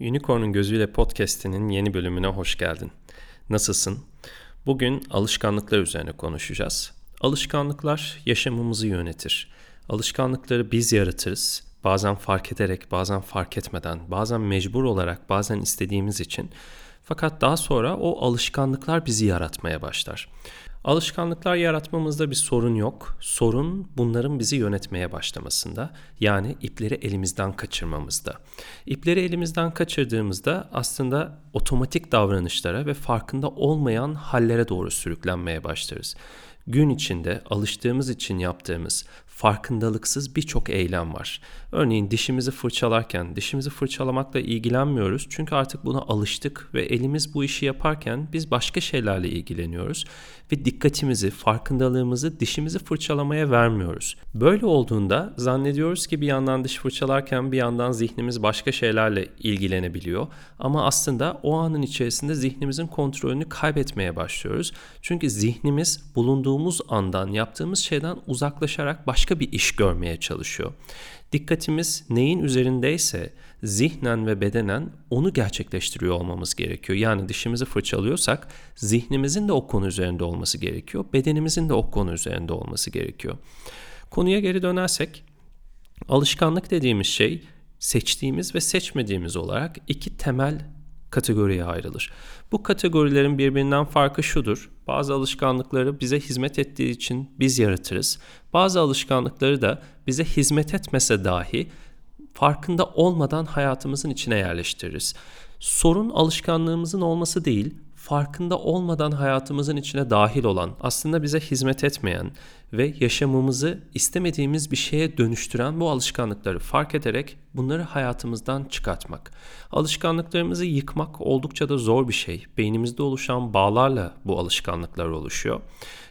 Unicorn'un Gözüyle Podcast'inin yeni bölümüne hoş geldin. Nasılsın? Bugün alışkanlıklar üzerine konuşacağız. Alışkanlıklar yaşamımızı yönetir. Alışkanlıkları biz yaratırız. Bazen fark ederek, bazen fark etmeden, bazen mecbur olarak, bazen istediğimiz için. Fakat daha sonra o alışkanlıklar bizi yaratmaya başlar. Alışkanlıklar yaratmamızda bir sorun yok. Sorun bunların bizi yönetmeye başlamasında. Yani ipleri elimizden kaçırmamızda. İpleri elimizden kaçırdığımızda aslında otomatik davranışlara ve farkında olmayan hallere doğru sürüklenmeye başlarız gün içinde alıştığımız için yaptığımız farkındalıksız birçok eylem var. Örneğin dişimizi fırçalarken dişimizi fırçalamakla ilgilenmiyoruz çünkü artık buna alıştık ve elimiz bu işi yaparken biz başka şeylerle ilgileniyoruz ve dikkatimizi, farkındalığımızı dişimizi fırçalamaya vermiyoruz. Böyle olduğunda zannediyoruz ki bir yandan diş fırçalarken bir yandan zihnimiz başka şeylerle ilgilenebiliyor ama aslında o anın içerisinde zihnimizin kontrolünü kaybetmeye başlıyoruz. Çünkü zihnimiz bulunduğumuz andan, yaptığımız şeyden uzaklaşarak başka başka bir iş görmeye çalışıyor. Dikkatimiz neyin üzerindeyse zihnen ve bedenen onu gerçekleştiriyor olmamız gerekiyor. Yani dişimizi fırçalıyorsak zihnimizin de o konu üzerinde olması gerekiyor. Bedenimizin de o konu üzerinde olması gerekiyor. Konuya geri dönersek alışkanlık dediğimiz şey seçtiğimiz ve seçmediğimiz olarak iki temel kategoriye ayrılır. Bu kategorilerin birbirinden farkı şudur. Bazı alışkanlıkları bize hizmet ettiği için biz yaratırız. Bazı alışkanlıkları da bize hizmet etmese dahi farkında olmadan hayatımızın içine yerleştiririz. Sorun alışkanlığımızın olması değil, farkında olmadan hayatımızın içine dahil olan, aslında bize hizmet etmeyen ve yaşamımızı istemediğimiz bir şeye dönüştüren bu alışkanlıkları fark ederek bunları hayatımızdan çıkartmak. Alışkanlıklarımızı yıkmak oldukça da zor bir şey. Beynimizde oluşan bağlarla bu alışkanlıklar oluşuyor.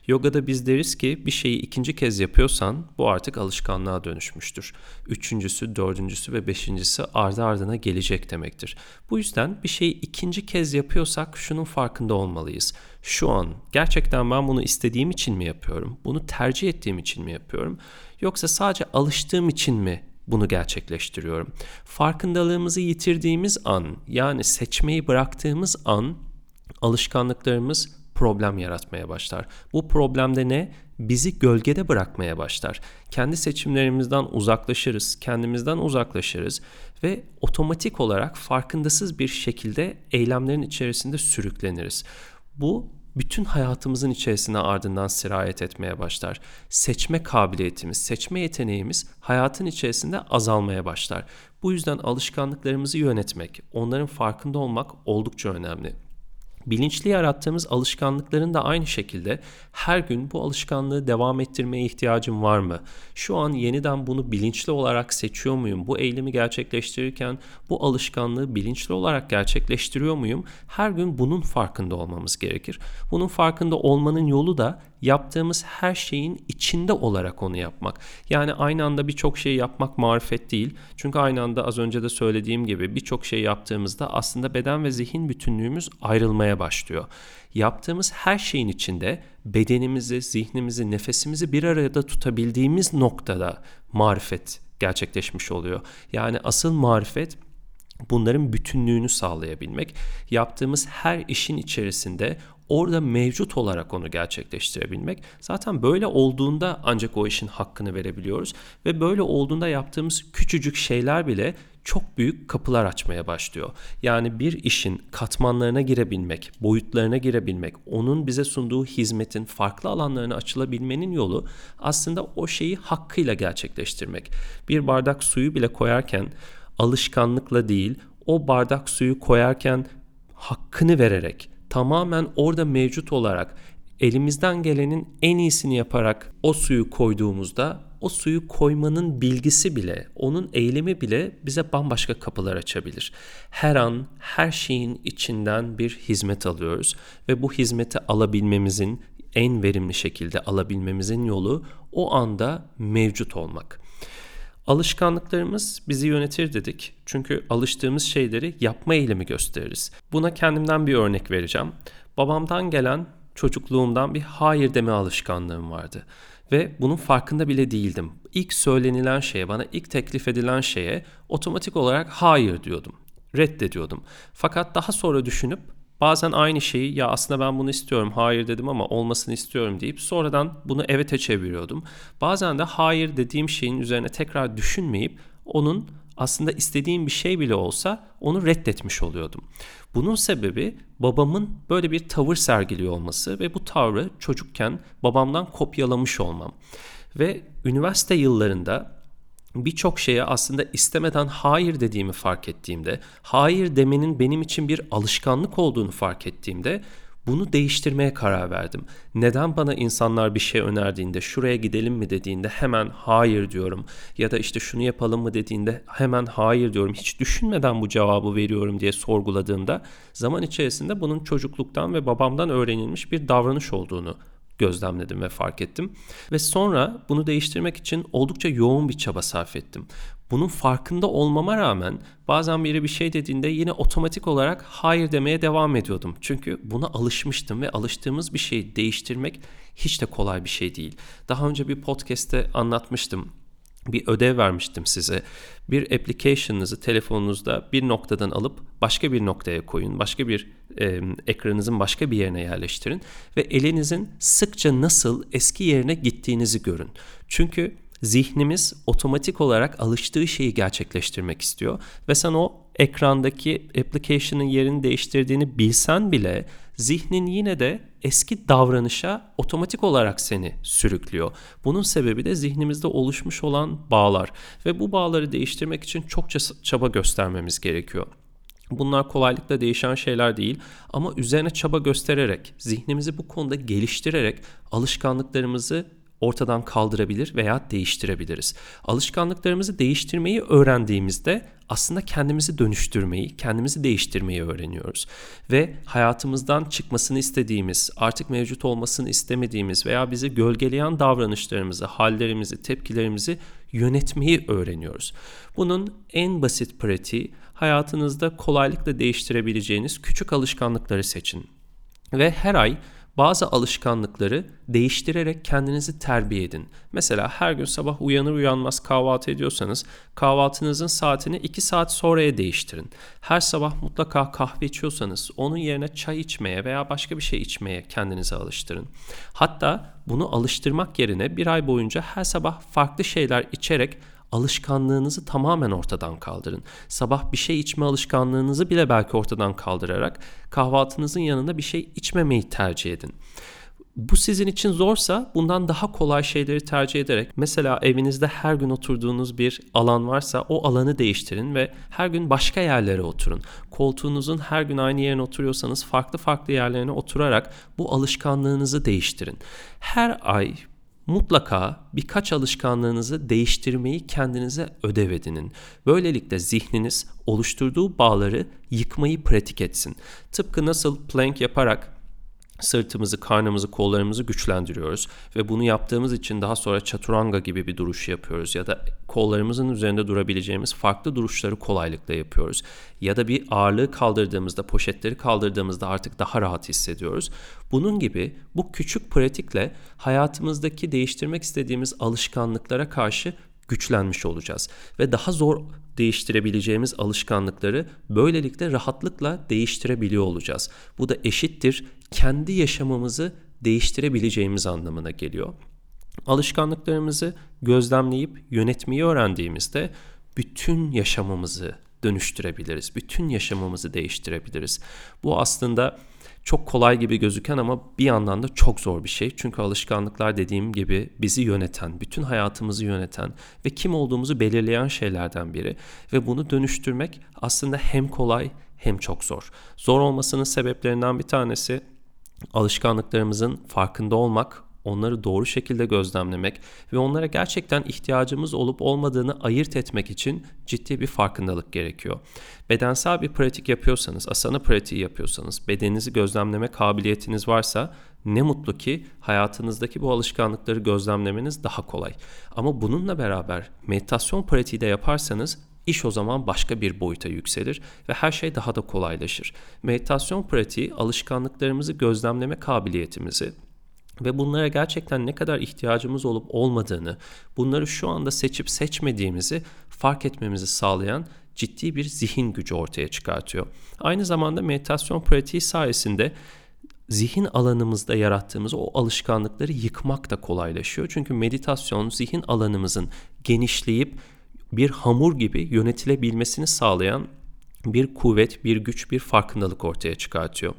Yogada biz deriz ki bir şeyi ikinci kez yapıyorsan bu artık alışkanlığa dönüşmüştür. Üçüncüsü, dördüncüsü ve beşincisi ardı ardına gelecek demektir. Bu yüzden bir şeyi ikinci kez yapıyorsak şunun farkında olmalıyız. Şu an gerçekten ben bunu istediğim için mi yapıyorum? Bunu tercih ettiğim için mi yapıyorum? Yoksa sadece alıştığım için mi bunu gerçekleştiriyorum. Farkındalığımızı yitirdiğimiz an yani seçmeyi bıraktığımız an alışkanlıklarımız problem yaratmaya başlar. Bu problemde ne? Bizi gölgede bırakmaya başlar. Kendi seçimlerimizden uzaklaşırız, kendimizden uzaklaşırız ve otomatik olarak farkındasız bir şekilde eylemlerin içerisinde sürükleniriz. Bu bütün hayatımızın içerisine ardından sirayet etmeye başlar. Seçme kabiliyetimiz, seçme yeteneğimiz hayatın içerisinde azalmaya başlar. Bu yüzden alışkanlıklarımızı yönetmek, onların farkında olmak oldukça önemli. Bilinçli yarattığımız alışkanlıkların da aynı şekilde her gün bu alışkanlığı devam ettirmeye ihtiyacım var mı? Şu an yeniden bunu bilinçli olarak seçiyor muyum? Bu eylemi gerçekleştirirken bu alışkanlığı bilinçli olarak gerçekleştiriyor muyum? Her gün bunun farkında olmamız gerekir. Bunun farkında olmanın yolu da yaptığımız her şeyin içinde olarak onu yapmak. Yani aynı anda birçok şey yapmak marifet değil. Çünkü aynı anda az önce de söylediğim gibi birçok şey yaptığımızda aslında beden ve zihin bütünlüğümüz ayrılmaya başlıyor. Yaptığımız her şeyin içinde bedenimizi, zihnimizi, nefesimizi bir arada tutabildiğimiz noktada marifet gerçekleşmiş oluyor. Yani asıl marifet bunların bütünlüğünü sağlayabilmek. Yaptığımız her işin içerisinde orada mevcut olarak onu gerçekleştirebilmek. Zaten böyle olduğunda ancak o işin hakkını verebiliyoruz ve böyle olduğunda yaptığımız küçücük şeyler bile çok büyük kapılar açmaya başlıyor. Yani bir işin katmanlarına girebilmek, boyutlarına girebilmek, onun bize sunduğu hizmetin farklı alanlarına açılabilmenin yolu aslında o şeyi hakkıyla gerçekleştirmek. Bir bardak suyu bile koyarken alışkanlıkla değil, o bardak suyu koyarken hakkını vererek tamamen orada mevcut olarak elimizden gelenin en iyisini yaparak o suyu koyduğumuzda o suyu koymanın bilgisi bile, onun eylemi bile bize bambaşka kapılar açabilir. Her an her şeyin içinden bir hizmet alıyoruz ve bu hizmeti alabilmemizin en verimli şekilde alabilmemizin yolu o anda mevcut olmak. Alışkanlıklarımız bizi yönetir dedik. Çünkü alıştığımız şeyleri yapma eylemi gösteririz. Buna kendimden bir örnek vereceğim. Babamdan gelen çocukluğumdan bir hayır deme alışkanlığım vardı. Ve bunun farkında bile değildim. İlk söylenilen şeye, bana ilk teklif edilen şeye otomatik olarak hayır diyordum. reddediyordum. Fakat daha sonra düşünüp bazen aynı şeyi ya aslında ben bunu istiyorum hayır dedim ama olmasını istiyorum deyip sonradan bunu evete çeviriyordum. Bazen de hayır dediğim şeyin üzerine tekrar düşünmeyip onun aslında istediğim bir şey bile olsa onu reddetmiş oluyordum. Bunun sebebi babamın böyle bir tavır sergiliyor olması ve bu tavrı çocukken babamdan kopyalamış olmam. Ve üniversite yıllarında birçok şeye aslında istemeden hayır dediğimi fark ettiğimde, hayır demenin benim için bir alışkanlık olduğunu fark ettiğimde bunu değiştirmeye karar verdim. Neden bana insanlar bir şey önerdiğinde, şuraya gidelim mi dediğinde hemen hayır diyorum ya da işte şunu yapalım mı dediğinde hemen hayır diyorum. Hiç düşünmeden bu cevabı veriyorum diye sorguladığımda zaman içerisinde bunun çocukluktan ve babamdan öğrenilmiş bir davranış olduğunu gözlemledim ve fark ettim. Ve sonra bunu değiştirmek için oldukça yoğun bir çaba sarf ettim. Bunun farkında olmama rağmen bazen biri bir şey dediğinde yine otomatik olarak hayır demeye devam ediyordum. Çünkü buna alışmıştım ve alıştığımız bir şeyi değiştirmek hiç de kolay bir şey değil. Daha önce bir podcast'te anlatmıştım bir ödev vermiştim size. Bir application'ınızı telefonunuzda bir noktadan alıp başka bir noktaya koyun. Başka bir e, ekranınızın başka bir yerine yerleştirin ve elinizin sıkça nasıl eski yerine gittiğinizi görün. Çünkü zihnimiz otomatik olarak alıştığı şeyi gerçekleştirmek istiyor ve sen o ekrandaki application'ın yerini değiştirdiğini bilsen bile zihnin yine de eski davranışa otomatik olarak seni sürüklüyor. Bunun sebebi de zihnimizde oluşmuş olan bağlar ve bu bağları değiştirmek için çokça çaba göstermemiz gerekiyor. Bunlar kolaylıkla değişen şeyler değil ama üzerine çaba göstererek, zihnimizi bu konuda geliştirerek alışkanlıklarımızı ortadan kaldırabilir veya değiştirebiliriz. Alışkanlıklarımızı değiştirmeyi öğrendiğimizde aslında kendimizi dönüştürmeyi, kendimizi değiştirmeyi öğreniyoruz. Ve hayatımızdan çıkmasını istediğimiz, artık mevcut olmasını istemediğimiz veya bizi gölgeleyen davranışlarımızı, hallerimizi, tepkilerimizi yönetmeyi öğreniyoruz. Bunun en basit pratiği hayatınızda kolaylıkla değiştirebileceğiniz küçük alışkanlıkları seçin. Ve her ay bazı alışkanlıkları değiştirerek kendinizi terbiye edin. Mesela her gün sabah uyanır uyanmaz kahvaltı ediyorsanız kahvaltınızın saatini 2 saat sonraya değiştirin. Her sabah mutlaka kahve içiyorsanız onun yerine çay içmeye veya başka bir şey içmeye kendinizi alıştırın. Hatta bunu alıştırmak yerine bir ay boyunca her sabah farklı şeyler içerek alışkanlığınızı tamamen ortadan kaldırın. Sabah bir şey içme alışkanlığınızı bile belki ortadan kaldırarak kahvaltınızın yanında bir şey içmemeyi tercih edin. Bu sizin için zorsa bundan daha kolay şeyleri tercih ederek mesela evinizde her gün oturduğunuz bir alan varsa o alanı değiştirin ve her gün başka yerlere oturun. Koltuğunuzun her gün aynı yerine oturuyorsanız farklı farklı yerlerine oturarak bu alışkanlığınızı değiştirin. Her ay mutlaka birkaç alışkanlığınızı değiştirmeyi kendinize ödev edinin. Böylelikle zihniniz oluşturduğu bağları yıkmayı pratik etsin. Tıpkı nasıl plank yaparak sırtımızı, karnımızı, kollarımızı güçlendiriyoruz ve bunu yaptığımız için daha sonra çaturanga gibi bir duruş yapıyoruz ya da kollarımızın üzerinde durabileceğimiz farklı duruşları kolaylıkla yapıyoruz. Ya da bir ağırlığı kaldırdığımızda, poşetleri kaldırdığımızda artık daha rahat hissediyoruz. Bunun gibi bu küçük pratikle hayatımızdaki değiştirmek istediğimiz alışkanlıklara karşı güçlenmiş olacağız ve daha zor değiştirebileceğimiz alışkanlıkları böylelikle rahatlıkla değiştirebiliyor olacağız. Bu da eşittir kendi yaşamımızı değiştirebileceğimiz anlamına geliyor. Alışkanlıklarımızı gözlemleyip yönetmeyi öğrendiğimizde bütün yaşamımızı dönüştürebiliriz. Bütün yaşamımızı değiştirebiliriz. Bu aslında çok kolay gibi gözüken ama bir yandan da çok zor bir şey. Çünkü alışkanlıklar dediğim gibi bizi yöneten, bütün hayatımızı yöneten ve kim olduğumuzu belirleyen şeylerden biri. Ve bunu dönüştürmek aslında hem kolay hem çok zor. Zor olmasının sebeplerinden bir tanesi alışkanlıklarımızın farkında olmak, onları doğru şekilde gözlemlemek ve onlara gerçekten ihtiyacımız olup olmadığını ayırt etmek için ciddi bir farkındalık gerekiyor. Bedensel bir pratik yapıyorsanız, asana pratiği yapıyorsanız, bedeninizi gözlemleme kabiliyetiniz varsa ne mutlu ki hayatınızdaki bu alışkanlıkları gözlemlemeniz daha kolay. Ama bununla beraber meditasyon pratiği de yaparsanız iş o zaman başka bir boyuta yükselir ve her şey daha da kolaylaşır. Meditasyon pratiği alışkanlıklarımızı gözlemleme kabiliyetimizi, ve bunlara gerçekten ne kadar ihtiyacımız olup olmadığını, bunları şu anda seçip seçmediğimizi fark etmemizi sağlayan ciddi bir zihin gücü ortaya çıkartıyor. Aynı zamanda meditasyon pratiği sayesinde zihin alanımızda yarattığımız o alışkanlıkları yıkmak da kolaylaşıyor. Çünkü meditasyon zihin alanımızın genişleyip bir hamur gibi yönetilebilmesini sağlayan bir kuvvet, bir güç, bir farkındalık ortaya çıkartıyor.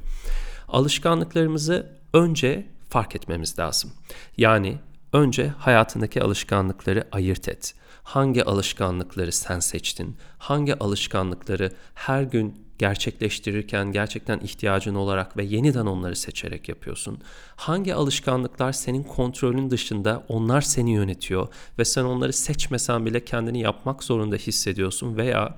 Alışkanlıklarımızı önce fark etmemiz lazım. Yani önce hayatındaki alışkanlıkları ayırt et. Hangi alışkanlıkları sen seçtin? Hangi alışkanlıkları her gün gerçekleştirirken gerçekten ihtiyacın olarak ve yeniden onları seçerek yapıyorsun? Hangi alışkanlıklar senin kontrolün dışında onlar seni yönetiyor ve sen onları seçmesen bile kendini yapmak zorunda hissediyorsun veya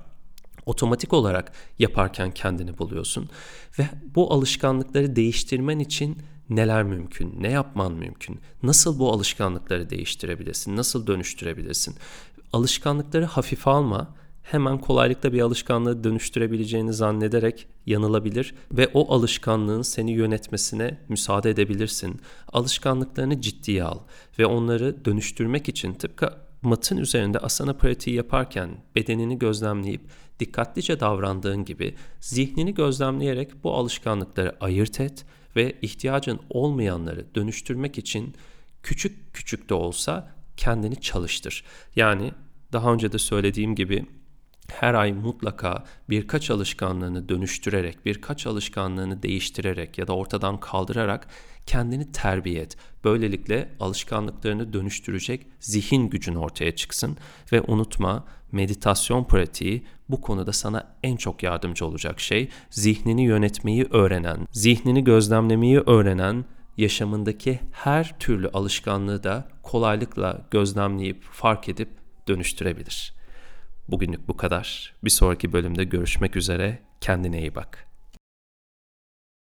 otomatik olarak yaparken kendini buluyorsun ve bu alışkanlıkları değiştirmen için neler mümkün, ne yapman mümkün, nasıl bu alışkanlıkları değiştirebilirsin, nasıl dönüştürebilirsin. Alışkanlıkları hafife alma, hemen kolaylıkla bir alışkanlığı dönüştürebileceğini zannederek yanılabilir ve o alışkanlığın seni yönetmesine müsaade edebilirsin. Alışkanlıklarını ciddiye al ve onları dönüştürmek için tıpkı matın üzerinde asana pratiği yaparken bedenini gözlemleyip dikkatlice davrandığın gibi zihnini gözlemleyerek bu alışkanlıkları ayırt et ve ihtiyacın olmayanları dönüştürmek için küçük küçük de olsa kendini çalıştır. Yani daha önce de söylediğim gibi her ay mutlaka birkaç alışkanlığını dönüştürerek, birkaç alışkanlığını değiştirerek ya da ortadan kaldırarak kendini terbiye et. Böylelikle alışkanlıklarını dönüştürecek zihin gücün ortaya çıksın ve unutma meditasyon pratiği bu konuda sana en çok yardımcı olacak şey zihnini yönetmeyi öğrenen, zihnini gözlemlemeyi öğrenen yaşamındaki her türlü alışkanlığı da kolaylıkla gözlemleyip fark edip dönüştürebilir. Bugünlük bu kadar. Bir sonraki bölümde görüşmek üzere. Kendine iyi bak.